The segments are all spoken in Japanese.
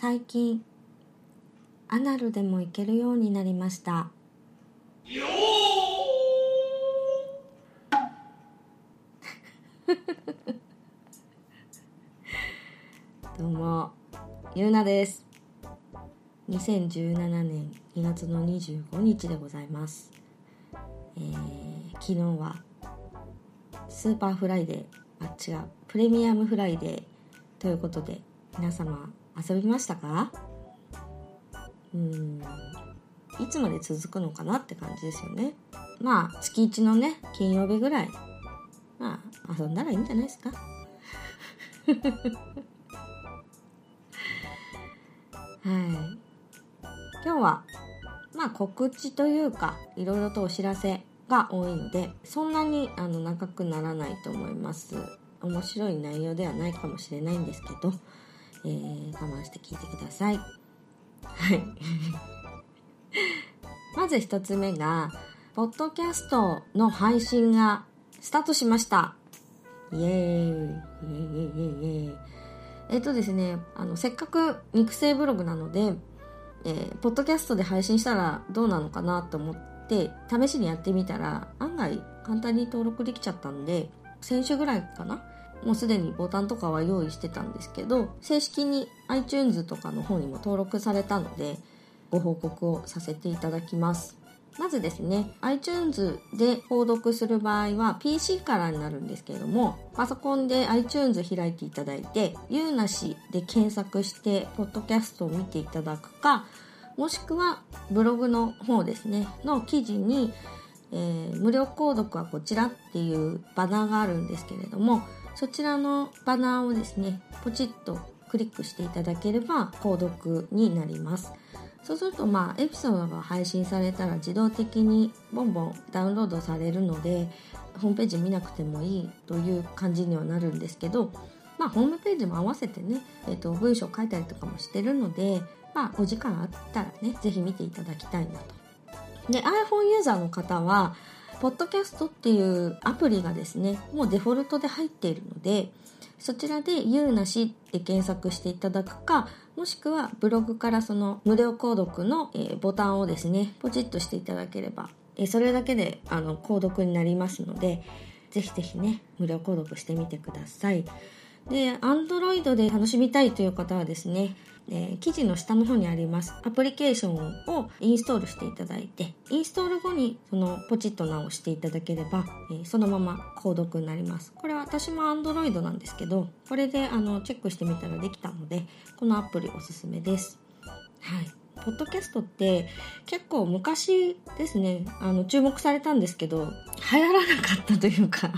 最近アナルでも行けるようになりました。どうもゆうなです。2017年2月の25日でございます、えー昨日はスーパーフライデーあ違うプレミアムフライデーということで皆様遊びましたか？うん。いつまで続くのかなって感じですよね。まあ月1のね金曜日ぐらい。まあ遊んだらいいんじゃないですか？はい。今日はまあ告知というかいろいろとお知らせが多いのでそんなにあの長くならないと思います。面白い内容ではないかもしれないんですけど、えー我慢して聞いてください。はい。まず一つ目がポッドキャストの配信がスタートしました。イエーイ。イエーイ。イエーイ。イエーイ。えっとですねあのせっかく肉声ブログなのでえーポッドキャストで配信したらどうなのかなと思って試しにやってみたら案外簡単に登録できちゃったんで先週ぐらいかなもうすでにボタンとかは用意してたんですけど正式に iTunes とかの方にも登録されたのでご報告をさせていただきます。まずですね iTunes で購読する場合は PC からになるんですけれどもパソコンで iTunes 開いていただいて「ゆうなし」で検索してポッドキャストを見ていただくかもしくはブログの方ですねの記事に、えー無料購読はこちらっていうバナーがあるんですけれどもそちらのバナーをですねポチッとクリックしていただければ購読になりますそうするとまあエピソードが配信されたら自動的にボンボンダウンロードされるのでホームページ見なくてもいいという感じにはなるんですけどまあホームページも合わせてね、えっと文章書いたりとかもしてるのでまあお時間あったらね是非見ていただきたいなと。で iPhone ユーザーの方はポッドキャストっていうアプリがですねもうデフォルトで入っているのでそちらで「ゆうなし」って検索していただくかもしくはブログからその無料購読の、えボタンをですねポチッとしていただければ、えそれだけであの購読になりますのでぜひぜひね無料購読してみてください。で Android で楽しみたいという方はですねえー記事の下の方にありますアプリケーションをインストールしていただいてインストール後にそのポチッと直していただければ、えーそのまま購読になります。これは私も Android なんですけどこれであのチェックしてみたらできたのでこのアプリおすすめです。はい。ポッドキャストって結構昔ですね。あの注目されたんですけど流行らなかったというか。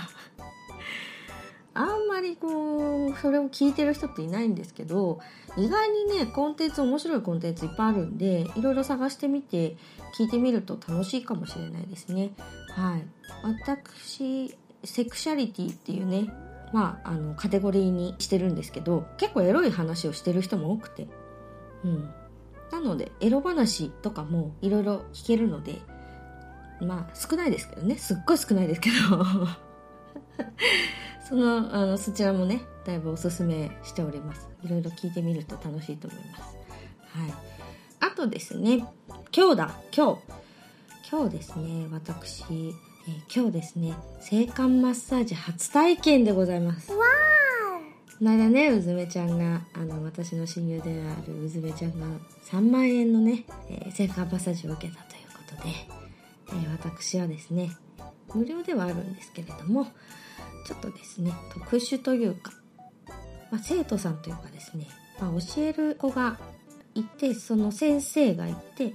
あんまりこうそれを聞いてる人っていないんですけど意外にねコンテンツ面白いコンテンツいっぱいあるんでいろいろ探してみて聞いてみると楽しいかもしれないですね。はい。私セクシャリティっていうねまああのカテゴリーにしてるんですけど結構エロい話をしてる人も多くて。うん。なのでエロ話とかもいろいろ聞けるのでまあ少ないですけどね。すっごい少ないですけど。そのあのそちらもねだいぶおすすめしております。いろいろ聞いてみると楽しいと思います。はい。あとですね今日だ今日今日ですね。私、えー今日ですね。性感マッサージ初体験でございます。この間ねうずめちゃんがあの私の親友であるうずめちゃんが3万円のね、えー性感マッサージを受けたということで、えー私はですね無料ではあるんですけれどもちょっとですね特殊というか、まあ、生徒さんというかですね、まあ、教える子がいてその先生がいて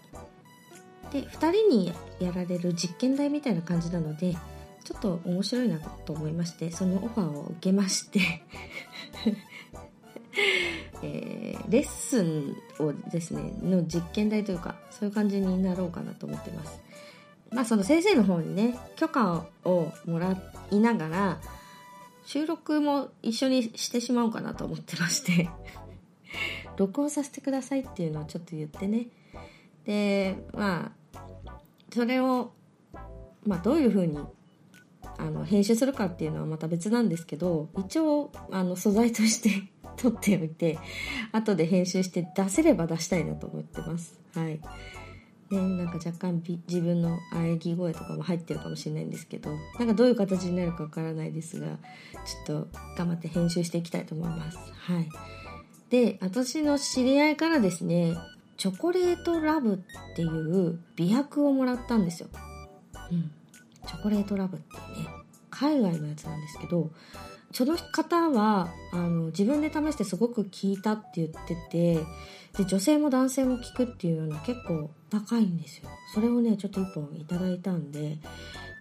で2人にやられる実験台みたいな感じなのでちょっと面白いなと思いましてそのオファーを受けまして、えーレッスンをですねの実験台というかそういう感じになろうかなと思ってます。まあその先生の方にね許可をもらいながら収録も一緒にしてしまおうかなと思ってまして。録音させてくださいっていうのをちょっと言ってね。でまあそれを、まあ、どういうふうにあの編集するかっていうのはまた別なんですけど一応あの素材として 撮っておいて後で編集して出せれば出したいなと思ってます。はい。ね、なんか若干自分の喘ぎ声とかも入ってるかもしれないんですけどなんかどういう形になるかわからないですがちょっと頑張って編集していきたいと思います。はい。で私の知り合いからですねチョコレートラブっていう美薬をもらったんですよ、うん、チョコレートラブっていうね海外のやつなんですけどその方はあの自分で試してすごく効いたって言っててで女性も男性も効くっていうような結構高いんですよ。それをねちょっと1本いただいたんで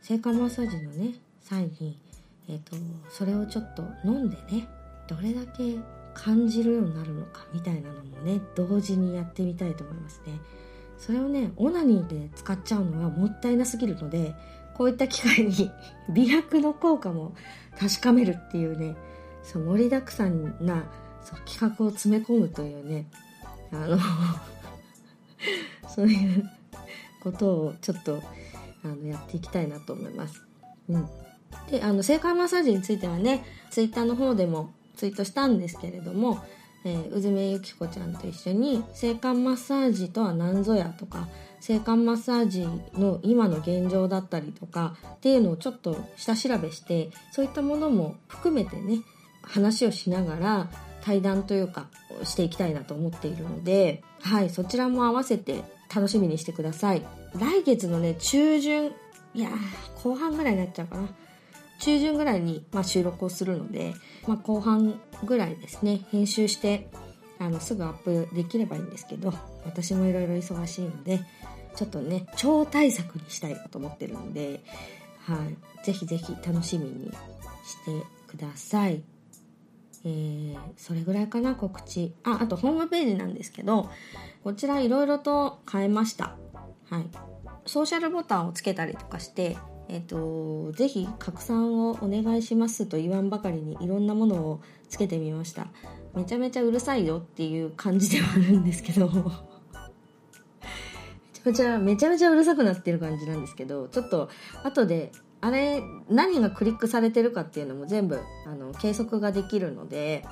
性感マッサージのね際に、えーと、それをちょっと飲んでねどれだけ感じるようになるのかみたいなのもね同時にやってみたいと思いますね。それをねオナニーで使っちゃうのはもったいなすぎるのでこういった機会に 美白の効果も確かめるっていうねそう盛りだくさんなそう企画を詰め込むというねあの そういうことをちょっとあのやっていきたいなと思います。うん、であの性感マッサージについてはねツイッターの方でもツイートしたんですけれども、えー、うずめゆきこちゃんと一緒に性感マッサージとは何ぞやとか性感マッサージの今の現状だったりとかっていうのをちょっと下調べしてそういったものも含めてね話をしながら対談というかしていきたいなと思っているのではいそちらも合わせて楽しみにしてください来月のね中旬いや後半ぐらいになっちゃうかな中旬ぐらいに、まあ、収録をするので、まあ、後半ぐらいですね編集してあのすぐアップできればいいんですけど私もいろいろ忙しいのでちょっとね超大作にしたいなと思ってるので、はい、ぜひぜひ楽しみにしてください。えー、それぐらいかな告知。ああとホームページなんですけどこちらいろいろと変えました。はい。ソーシャルボタンをつけたりとかしてえっ、ー、とぜひ拡散をお願いしますと言わんばかりにいろんなものをつけてみました。めちゃめちゃうるさいよっていう感じではあるんですけど。こちらめちゃめちゃうるさくなってる感じなんですけどちょっと後であれ何がクリックされてるかっていうのも全部あの計測ができるので、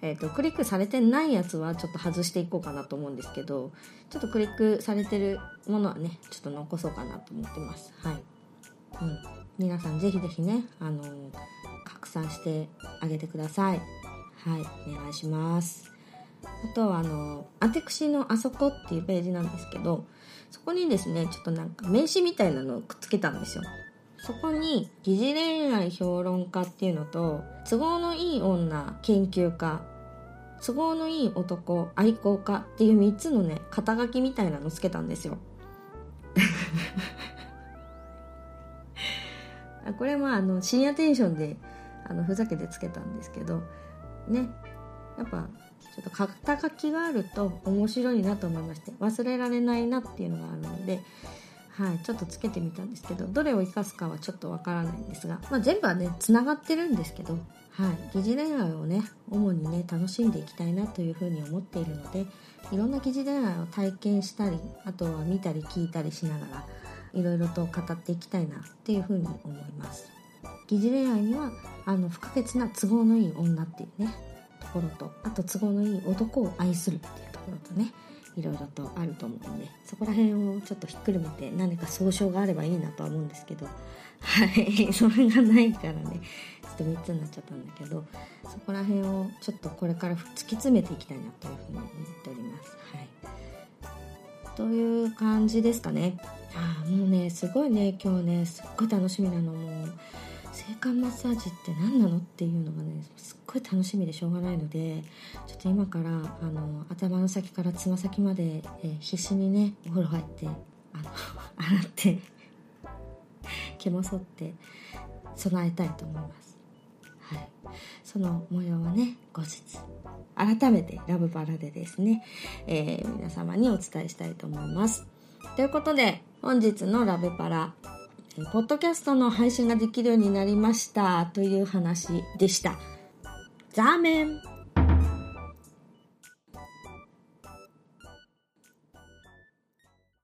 えーと、クリックされてないやつはちょっと外していこうかなと思うんですけどちょっとクリックされてるものはねちょっと残そうかなと思ってます。はい、うん、皆さんぜひぜひねあの拡散してあげてください。はい。お願いします。あとはあのアテクシのあそこっていうページなんですけどそこにですねちょっとなんか名刺みたいなのをくっつけたんですよ。そこに疑似恋愛評論家っていうのと都合のいい女研究家都合のいい男愛好家っていう3つのね肩書きみたいなのつけたんですよ。これはあの深夜テンションであのふざけてつけたんですけどね。やっぱちょっと肩書きがあると面白いなと思いまして忘れられないなっていうのがあるので、はい、ちょっとつけてみたんですけどどれを生かすかはちょっとわからないんですが、まあ、全部はねつながってるんですけど、はい、疑似恋愛をね主にね楽しんでいきたいなというふうに思っているのでいろんな疑似恋愛を体験したりあとは見たり聞いたりしながらいろいろと語っていきたいなっていうふうに思います。疑似恋愛にはあの不可欠な都合のいい女っていうねころとあと都合のいい男を愛するっていうところとねいろいろとあると思うんでそこら辺をちょっとひっくるめて何か総称があればいいなとは思うんですけどはい それがないからねちょっと3つになっちゃったんだけどそこら辺をちょっとこれから突き詰めていきたいなというふうに思っております。はいという感じですかね。ああもうねすごいね今日ねすっごい楽しみなのもう性感マッサージって何なのっていうのがねすごい楽しみでしょうがないのでちょっと今からあの頭の先からつま先まで、えー、必死にねお風呂入ってあの 洗って毛も剃って備えたいと思います。はい、その模様はね後日改めてラブパラでですね、えー、皆様にお伝えしたいと思います。ということで本日のラブパラポッドキャストの配信ができるようになりましたという話でした。ザーメン